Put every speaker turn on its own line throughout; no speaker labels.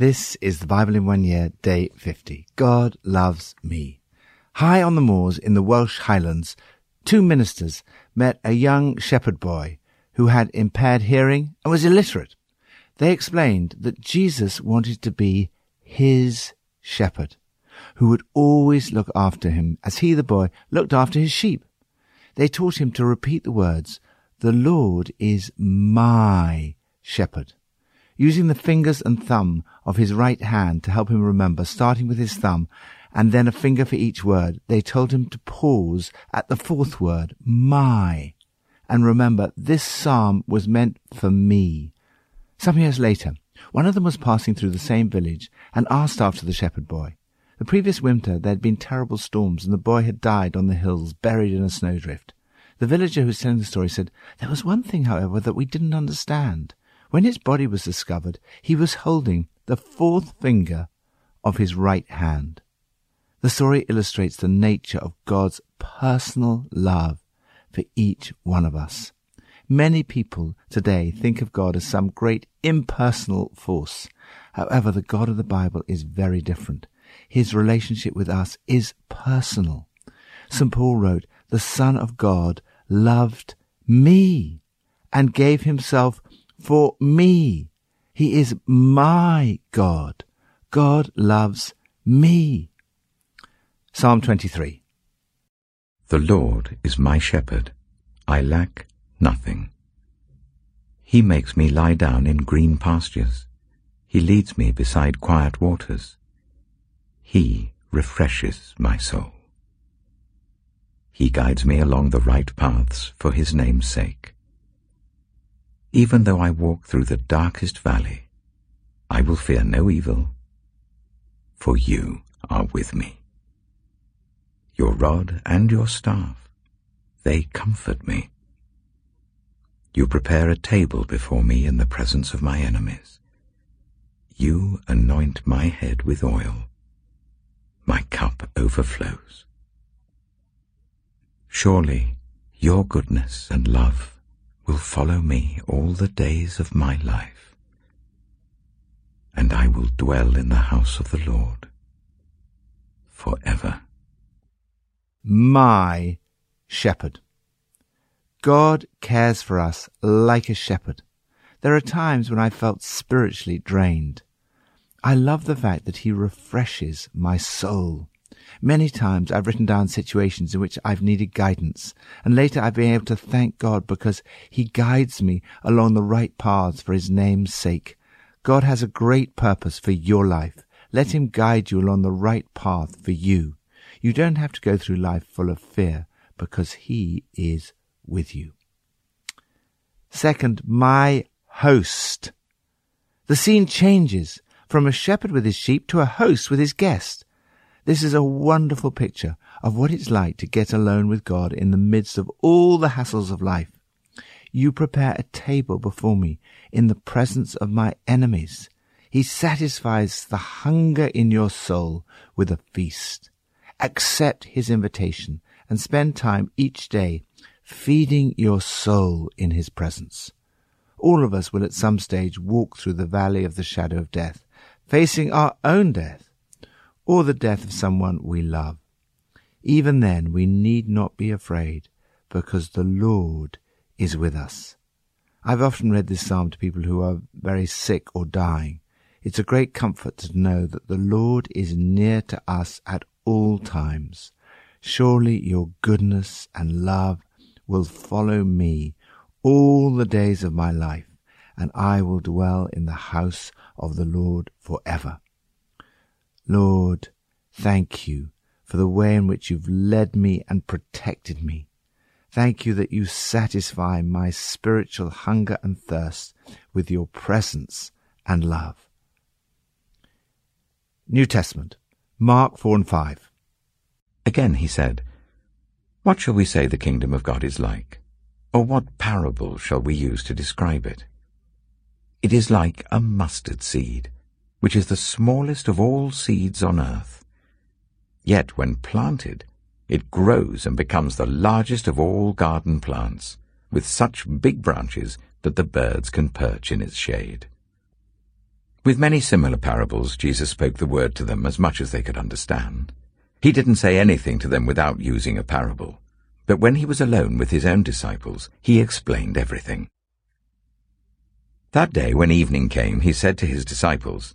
This is the Bible in one year, day 50. God loves me. High on the moors in the Welsh Highlands, two ministers met a young shepherd boy who had impaired hearing and was illiterate. They explained that Jesus wanted to be his shepherd, who would always look after him as he, the boy, looked after his sheep. They taught him to repeat the words, The Lord is my shepherd using the fingers and thumb of his right hand to help him remember, starting with his thumb and then a finger for each word. They told him to pause at the fourth word, my, and remember this psalm was meant for me. Some years later, one of them was passing through the same village and asked after the shepherd boy. The previous winter there had been terrible storms and the boy had died on the hills, buried in a snowdrift. The villager who was telling the story said, There was one thing, however, that we didn't understand. When his body was discovered, he was holding the fourth finger of his right hand. The story illustrates the nature of God's personal love for each one of us. Many people today think of God as some great impersonal force. However, the God of the Bible is very different. His relationship with us is personal. St. Paul wrote, The Son of God loved me and gave himself for me. He is my God. God loves me. Psalm 23.
The Lord is my shepherd. I lack nothing. He makes me lie down in green pastures. He leads me beside quiet waters. He refreshes my soul. He guides me along the right paths for his name's sake. Even though I walk through the darkest valley, I will fear no evil, for you are with me. Your rod and your staff, they comfort me. You prepare a table before me in the presence of my enemies. You anoint my head with oil. My cup overflows. Surely your goodness and love will follow me all the days of my life, and I will dwell in the house of the Lord forever.
My shepherd. God cares for us like a shepherd. There are times when I felt spiritually drained. I love the fact that he refreshes my soul. Many times I've written down situations in which I've needed guidance, and later I've been able to thank God because He guides me along the right paths for His name's sake. God has a great purpose for your life. Let Him guide you along the right path for you. You don't have to go through life full of fear because He is with you. Second, my host. The scene changes from a shepherd with his sheep to a host with his guest. This is a wonderful picture of what it's like to get alone with God in the midst of all the hassles of life. You prepare a table before me in the presence of my enemies. He satisfies the hunger in your soul with a feast. Accept his invitation and spend time each day feeding your soul in his presence. All of us will at some stage walk through the valley of the shadow of death, facing our own death or the death of someone we love. Even then, we need not be afraid because the Lord is with us. I've often read this psalm to people who are very sick or dying. It's a great comfort to know that the Lord is near to us at all times. Surely your goodness and love will follow me all the days of my life, and I will dwell in the house of the Lord forever. Lord, thank you for the way in which you've led me and protected me. Thank you that you satisfy my spiritual hunger and thirst with your presence and love. New Testament, Mark 4 and 5.
Again he said, What shall we say the kingdom of God is like? Or what parable shall we use to describe it? It is like a mustard seed which is the smallest of all seeds on earth. Yet when planted, it grows and becomes the largest of all garden plants, with such big branches that the birds can perch in its shade. With many similar parables, Jesus spoke the word to them as much as they could understand. He didn't say anything to them without using a parable. But when he was alone with his own disciples, he explained everything. That day, when evening came, he said to his disciples,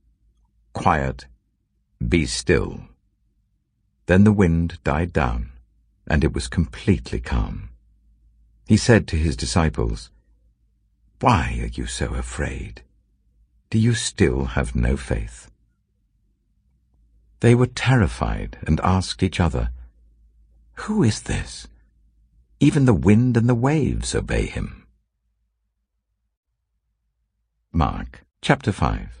Quiet, be still. Then the wind died down, and it was completely calm. He said to his disciples, Why are you so afraid? Do you still have no faith? They were terrified and asked each other, Who is this? Even the wind and the waves obey him. Mark chapter 5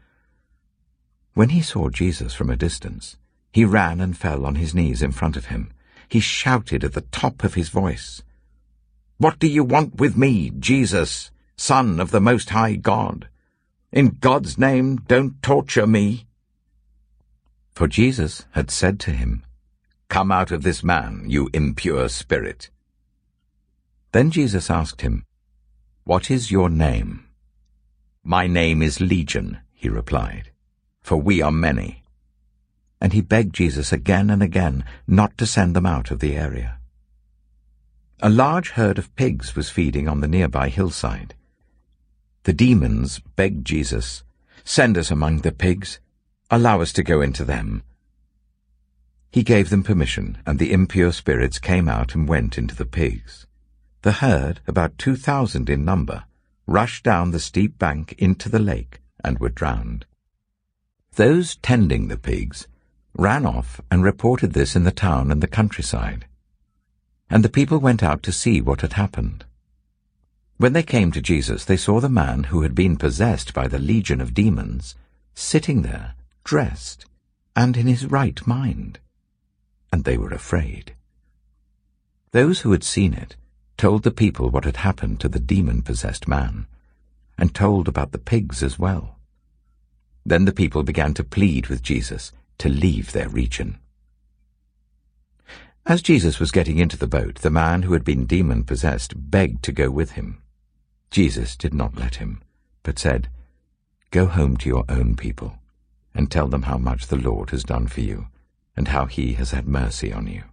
When he saw Jesus from a distance, he ran and fell on his knees in front of him. He shouted at the top of his voice, What do you want with me, Jesus, Son of the Most High God? In God's name, don't torture me. For Jesus had said to him, Come out of this man, you impure spirit. Then Jesus asked him, What is your name? My name is Legion, he replied, for we are many. And he begged Jesus again and again not to send them out of the area. A large herd of pigs was feeding on the nearby hillside. The demons begged Jesus, Send us among the pigs. Allow us to go into them. He gave them permission, and the impure spirits came out and went into the pigs. The herd, about two thousand in number, rushed down the steep bank into the lake and were drowned. Those tending the pigs ran off and reported this in the town and the countryside. And the people went out to see what had happened. When they came to Jesus, they saw the man who had been possessed by the legion of demons sitting there, dressed, and in his right mind. And they were afraid. Those who had seen it told the people what had happened to the demon-possessed man, and told about the pigs as well. Then the people began to plead with Jesus to leave their region. As Jesus was getting into the boat, the man who had been demon-possessed begged to go with him. Jesus did not let him, but said, Go home to your own people, and tell them how much the Lord has done for you, and how he has had mercy on you.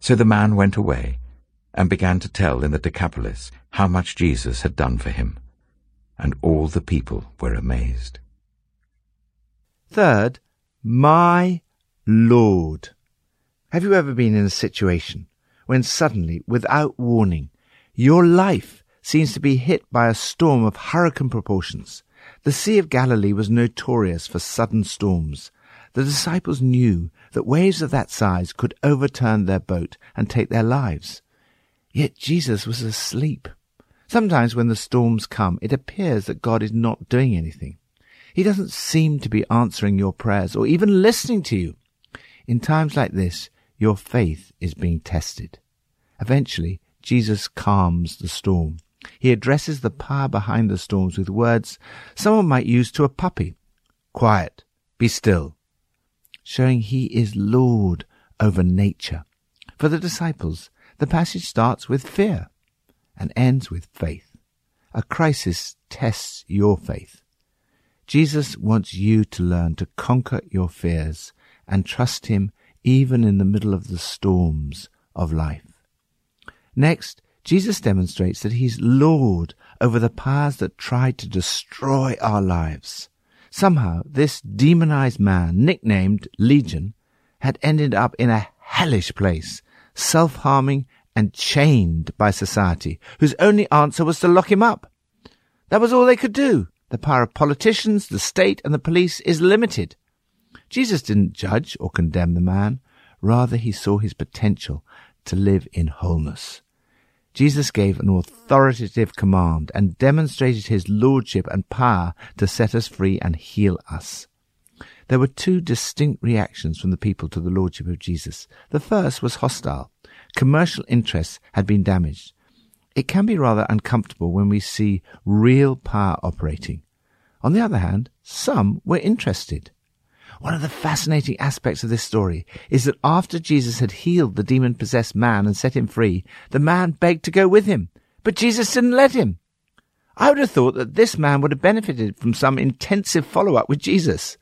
So the man went away, and began to tell in the Decapolis how much Jesus had done for him, and all the people were amazed.
Third, my Lord. Have you ever been in a situation when suddenly, without warning, your life seems to be hit by a storm of hurricane proportions. The Sea of Galilee was notorious for sudden storms. The disciples knew that waves of that size could overturn their boat and take their lives. Yet Jesus was asleep. Sometimes when the storms come, it appears that God is not doing anything. He doesn't seem to be answering your prayers or even listening to you. In times like this, your faith is being tested. Eventually, Jesus calms the storm. He addresses the power behind the storms with words someone might use to a puppy. Quiet. Be still. Showing he is Lord over nature. For the disciples, the passage starts with fear and ends with faith. A crisis tests your faith. Jesus wants you to learn to conquer your fears and trust him even in the middle of the storms of life. Next, Jesus demonstrates that he's Lord over the powers that tried to destroy our lives. Somehow, this demonized man, nicknamed Legion, had ended up in a hellish place, self-harming and chained by society, whose only answer was to lock him up. That was all they could do. The power of politicians, the state, and the police is limited. Jesus didn't judge or condemn the man. Rather, he saw his potential to live in wholeness. Jesus gave an authoritative command and demonstrated his lordship and power to set us free and heal us. There were two distinct reactions from the people to the lordship of Jesus. The first was hostile. Commercial interests had been damaged. It can be rather uncomfortable when we see real power operating. On the other hand, some were interested. One of the fascinating aspects of this story is that after Jesus had healed the demon possessed man and set him free, the man begged to go with him, but Jesus didn't let him. I would have thought that this man would have benefited from some intensive follow up with Jesus.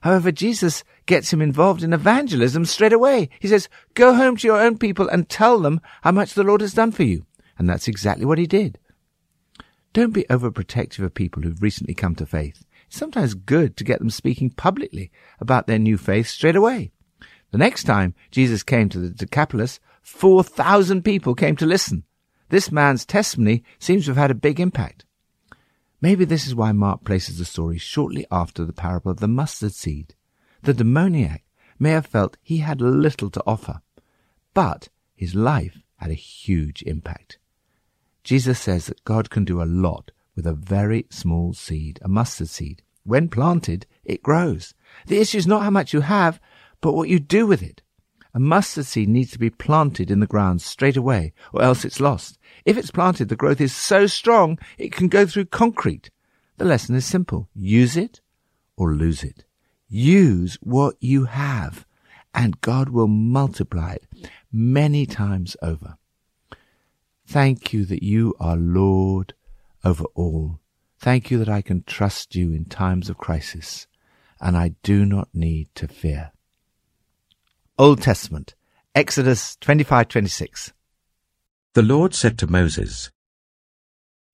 However, Jesus gets him involved in evangelism straight away. He says, Go home to your own people and tell them how much the Lord has done for you. And that's exactly what he did. Don't be overprotective of people who've recently come to faith. It's sometimes good to get them speaking publicly about their new faith straight away. The next time Jesus came to the Decapolis, 4,000 people came to listen. This man's testimony seems to have had a big impact. Maybe this is why Mark places the story shortly after the parable of the mustard seed. The demoniac may have felt he had little to offer, but his life had a huge impact. Jesus says that God can do a lot with a very small seed, a mustard seed. When planted, it grows. The issue is not how much you have, but what you do with it. A mustard seed needs to be planted in the ground straight away, or else it's lost. If it's planted, the growth is so strong it can go through concrete. The lesson is simple. Use it or lose it. Use what you have, and God will multiply it many times over. Thank you that you are Lord over all. Thank you that I can trust you in times of crisis, and I do not need to fear. Old Testament, Exodus 25:26.
The Lord said to Moses,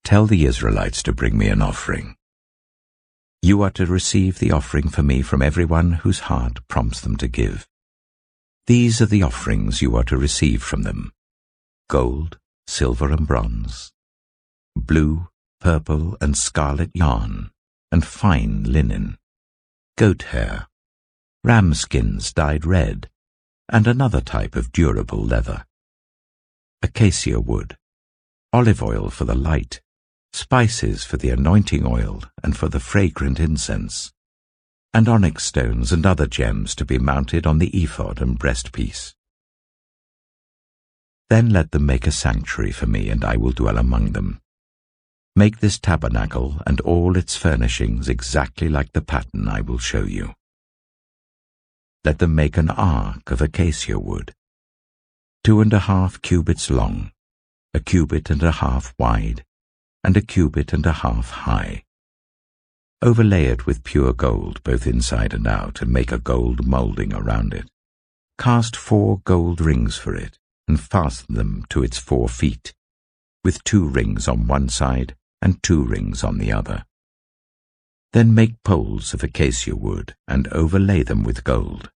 Tell the Israelites to bring me an offering. You are to receive the offering for me from everyone whose heart prompts them to give. These are the offerings you are to receive from them gold, silver, and bronze, blue, purple and scarlet yarn, and fine linen, goat hair, ram skins dyed red, and another type of durable leather, acacia wood, olive oil for the light, spices for the anointing oil and for the fragrant incense, and onyx stones and other gems to be mounted on the ephod and breastpiece. Then let them make a sanctuary for me, and I will dwell among them. Make this tabernacle and all its furnishings exactly like the pattern I will show you. Let them make an ark of acacia wood, two and a half cubits long, a cubit and a half wide, and a cubit and a half high. Overlay it with pure gold both inside and out, and make a gold moulding around it. Cast four gold rings for it, and fasten them to its four feet, with two rings on one side and two rings on the other. Then make poles of acacia wood and overlay them with gold.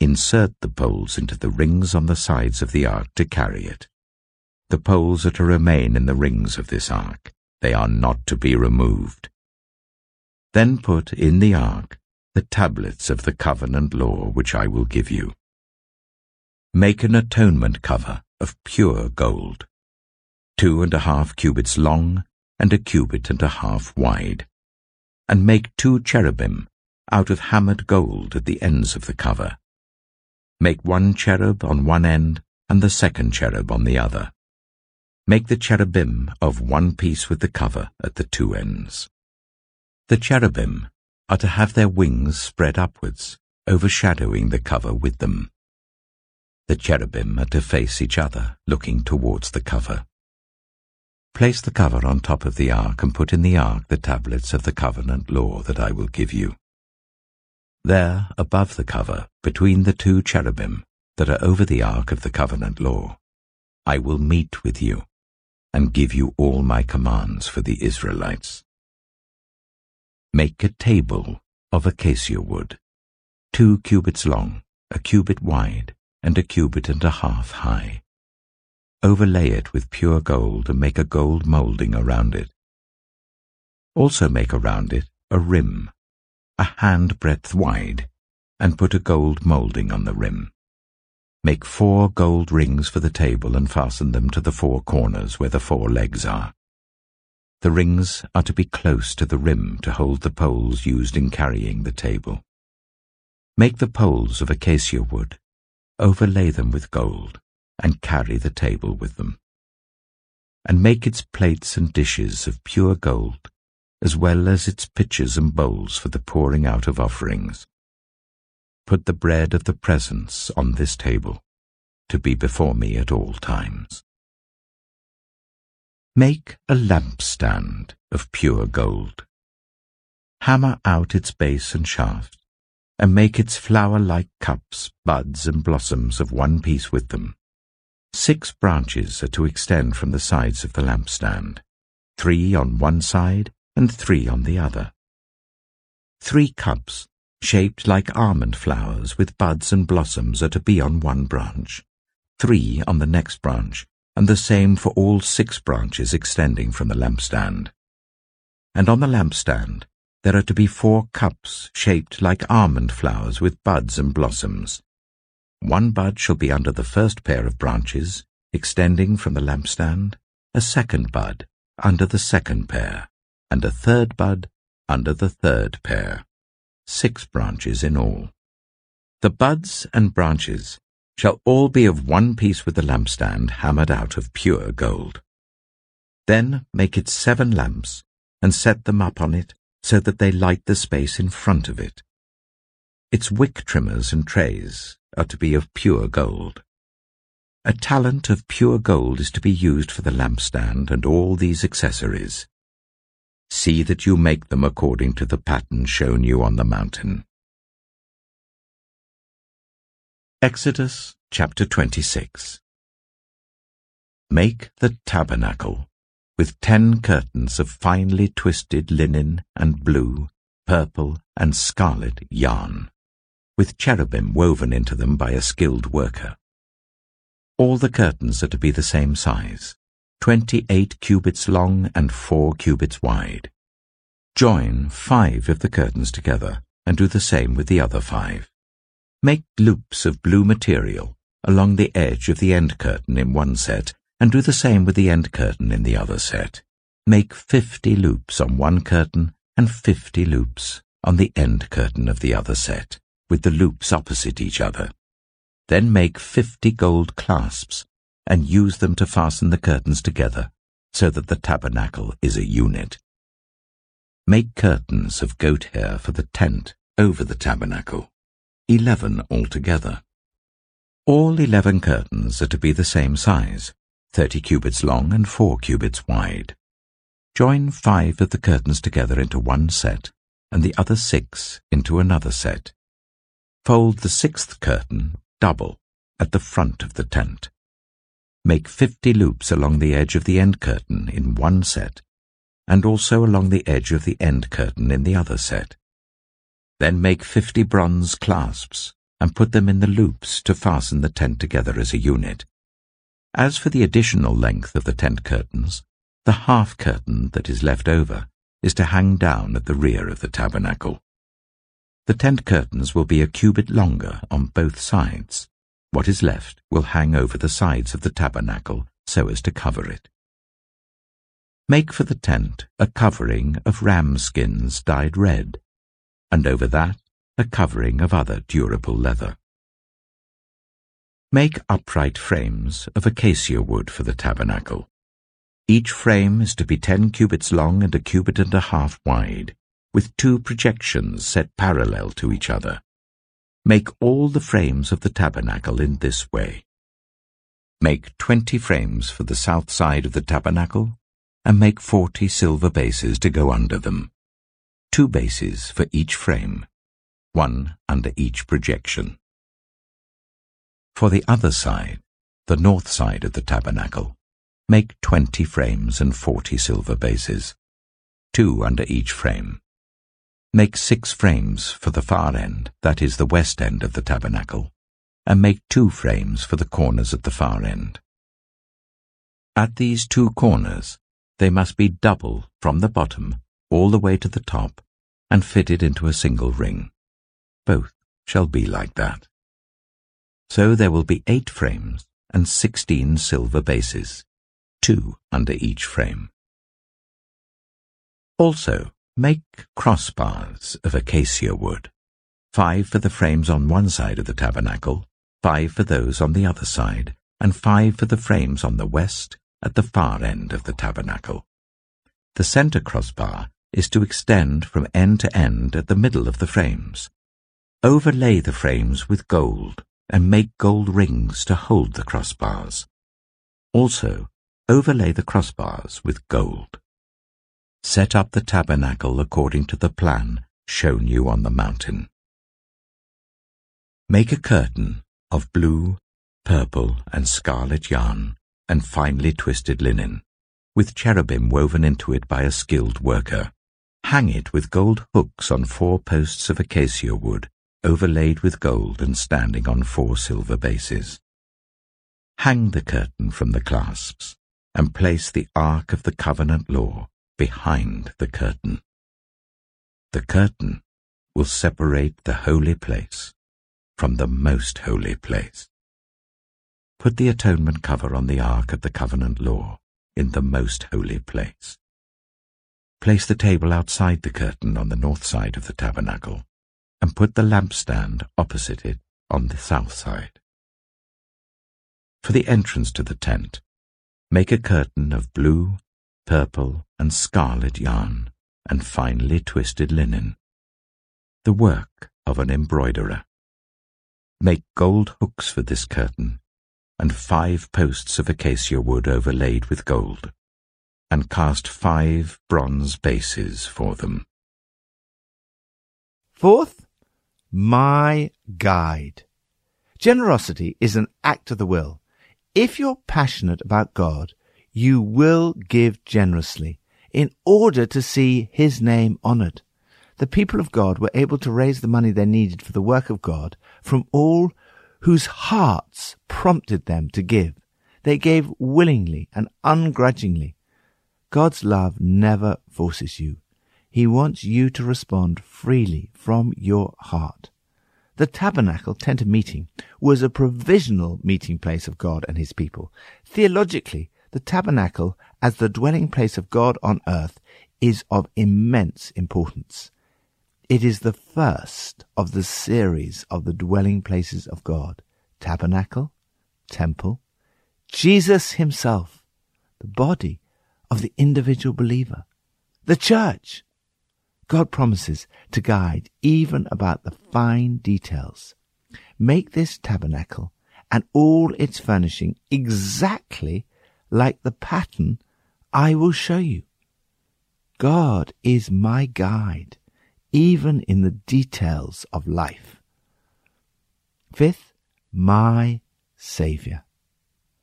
Insert the poles into the rings on the sides of the ark to carry it. The poles are to remain in the rings of this ark. They are not to be removed. Then put in the ark the tablets of the covenant law which I will give you. Make an atonement cover of pure gold, two and a half cubits long and a cubit and a half wide, and make two cherubim out of hammered gold at the ends of the cover. Make one cherub on one end and the second cherub on the other. Make the cherubim of one piece with the cover at the two ends. The cherubim are to have their wings spread upwards, overshadowing the cover with them. The cherubim are to face each other, looking towards the cover. Place the cover on top of the ark and put in the ark the tablets of the covenant law that I will give you. There, above the cover, between the two cherubim that are over the ark of the covenant law, I will meet with you. and give you all my commands for the Israelites. Make a table of acacia wood, two cubits long, a cubit wide, and a cubit and a half high. Overlay it with pure gold and make a gold moulding around it. Also make around it a rim, a hand-breadth wide, and put a gold moulding on the rim. Make four gold rings for the table and fasten them to the four corners where the four legs are. The rings are to be close to the rim to hold the poles used in carrying the table. Make the poles of acacia wood, overlay them with gold, and carry the table with them. And make its plates and dishes of pure gold, as well as its pitchers and bowls for the pouring out of offerings. Put the bread of the presence on this table, to be before me at all times. Make a lampstand of pure gold. Hammer out its base and shaft, and make its flower-like cups, buds, and blossoms of one piece with them. Six branches are to extend from the sides of the lampstand, three on one side and three on the other. Three cups, shaped like almond flowers with buds and blossoms, are to be on one branch, three on the next branch, and the same for all six branches extending from the lampstand. And on the lampstand there are to be four cups shaped like almond flowers with buds and blossoms. One bud shall be under the first pair of branches, extending from the lampstand, a second bud under the second pair, and a third bud under the third pair. Six branches in all. The buds and branches shall all be of one piece with the lampstand hammered out of pure gold. Then make it seven lamps, and set them up on it so that they light the space in front of it. Its wick trimmers and trays are to be of pure gold. A talent of pure gold is to be used for the lampstand and all these accessories. See that you make them according to the pattern shown you on the mountain. Exodus chapter 26 Make the tabernacle with ten curtains of finely twisted linen and blue, purple, and scarlet yarn, with cherubim woven into them by a skilled worker. All the curtains are to be the same size, twenty-eight cubits long and four cubits wide. Join five of the curtains together and do the same with the other five. Make loops of blue material along the edge of the end curtain in one set and do the same with the end curtain in the other set. Make fifty loops on one curtain and fifty loops on the end curtain of the other set, with the loops opposite each other. Then make fifty gold clasps and use them to fasten the curtains together so that the tabernacle is a unit. Make curtains of goat hair for the tent over the tabernacle, eleven altogether. All eleven curtains are to be the same size, thirty cubits long and four cubits wide. Join five of the curtains together into one set, and the other six into another set. Fold the sixth curtain double at the front of the tent. Make fifty loops along the edge of the end curtain in one set, and also along the edge of the end curtain in the other set. Then make fifty bronze clasps, and put them in the loops to fasten the tent together as a unit. As for the additional length of the tent curtains, the half curtain that is left over is to hang down at the rear of the tabernacle. The tent curtains will be a cubit longer on both sides. What is left will hang over the sides of the tabernacle so as to cover it. Make for the tent a covering of ram skins dyed red, and over that a covering of other durable leather. Make upright frames of acacia wood for the tabernacle. Each frame is to be ten cubits long and a cubit and a half wide, with two projections set parallel to each other. Make all the frames of the tabernacle in this way. Make twenty frames for the south side of the tabernacle, and make forty silver bases to go under them. Two bases for each frame, one under each projection. For the other side, the north side of the tabernacle, Make twenty frames and forty silver bases, two under each frame. Make six frames for the far end, that is the west end of the tabernacle, and make two frames for the corners at the far end. At these two corners, they must be double from the bottom all the way to the top and fitted into a single ring. Both shall be like that. So there will be eight frames and sixteen silver bases, two under each frame. Also, make crossbars of acacia wood, five for the frames on one side of the tabernacle, five for those on the other side, and five for the frames on the west at the far end of the tabernacle. The center crossbar is to extend from end to end at the middle of the frames. Overlay the frames with gold and make gold rings to hold the crossbars. Also, overlay the crossbars with gold. Set up the tabernacle according to the plan shown you on the mountain. Make a curtain of blue, purple, and scarlet yarn and finely twisted linen, with cherubim woven into it by a skilled worker. Hang it with gold hooks on four posts of acacia wood, overlaid with gold and standing on four silver bases. Hang the curtain from the clasps, and place the Ark of the Covenant law behind the curtain. The curtain will separate the holy place from the most holy place. Put the atonement cover on the Ark of the Covenant law in the most holy place. Place the table outside the curtain on the north side of the tabernacle, and put the lampstand opposite it on the south side. For the entrance to the tent, make a curtain of blue, purple, and scarlet yarn, and finely twisted linen, the work of an embroiderer. Make gold hooks for this curtain, and five posts of acacia wood overlaid with gold, and cast five bronze bases for them.
Fourth, my guide. Generosity is an act of the will. If you're passionate about God, you will give generously in order to see his name honored. The people of God were able to raise the money they needed for the work of God from all whose hearts prompted them to give. They gave willingly and ungrudgingly. God's love never forces you. He wants you to respond freely from your heart. The tabernacle tent of meeting was a provisional meeting place of God and his people. Theologically, the tabernacle as the dwelling place of God on earth is of immense importance. It is the first of the series of the dwelling places of God. Tabernacle, temple, Jesus himself, the body of the individual believer, the church. God promises to guide even about the fine details. Make this tabernacle and all its furnishing exactly like the pattern I will show you. God is my guide, even in the details of life. Fifth, my Saviour.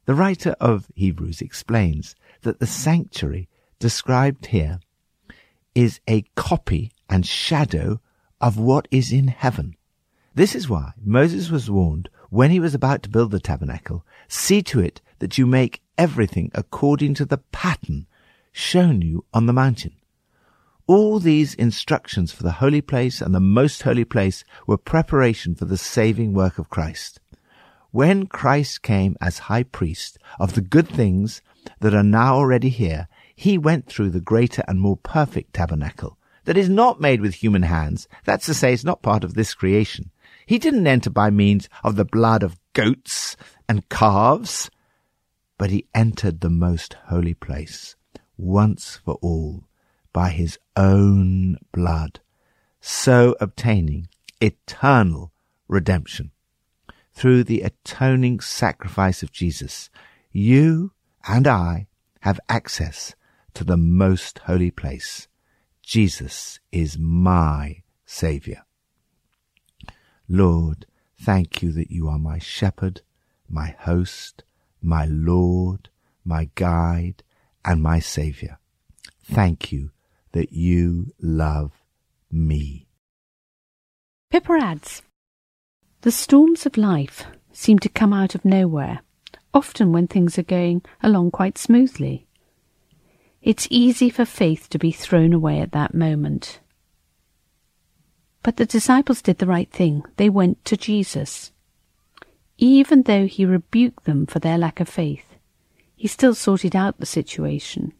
The writer of Hebrews explains that the sanctuary described here is a copy and shadow of what is in heaven. This is why Moses was warned when he was about to build the tabernacle, see to it that you make everything according to the pattern shown you on the mountain. All these instructions for the holy place and the most holy place were preparation for the saving work of Christ. When Christ came as high priest of the good things that are now already here, he went through the greater and more perfect tabernacle that is not made with human hands. That's to say, it's not part of this creation. He didn't enter by means of the blood of goats and calves, but he entered the most holy place once for all by his own blood, so obtaining eternal redemption. Through the atoning sacrifice of Jesus, you and I have access to the most holy place. Jesus is my Saviour. Lord, thank you that you are my shepherd, my host, my Lord, my guide, and my Saviour. Thank you that you love me.
Pippa adds, The storms of life seem to come out of nowhere, often when things are going along quite smoothly. It's easy for faith to be thrown away at that moment. But the disciples did the right thing. They went to Jesus. Even though he rebuked them for their lack of faith, he still sorted out the situation.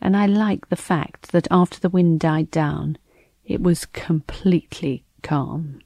And I like the fact that after the wind died down, it was completely calm.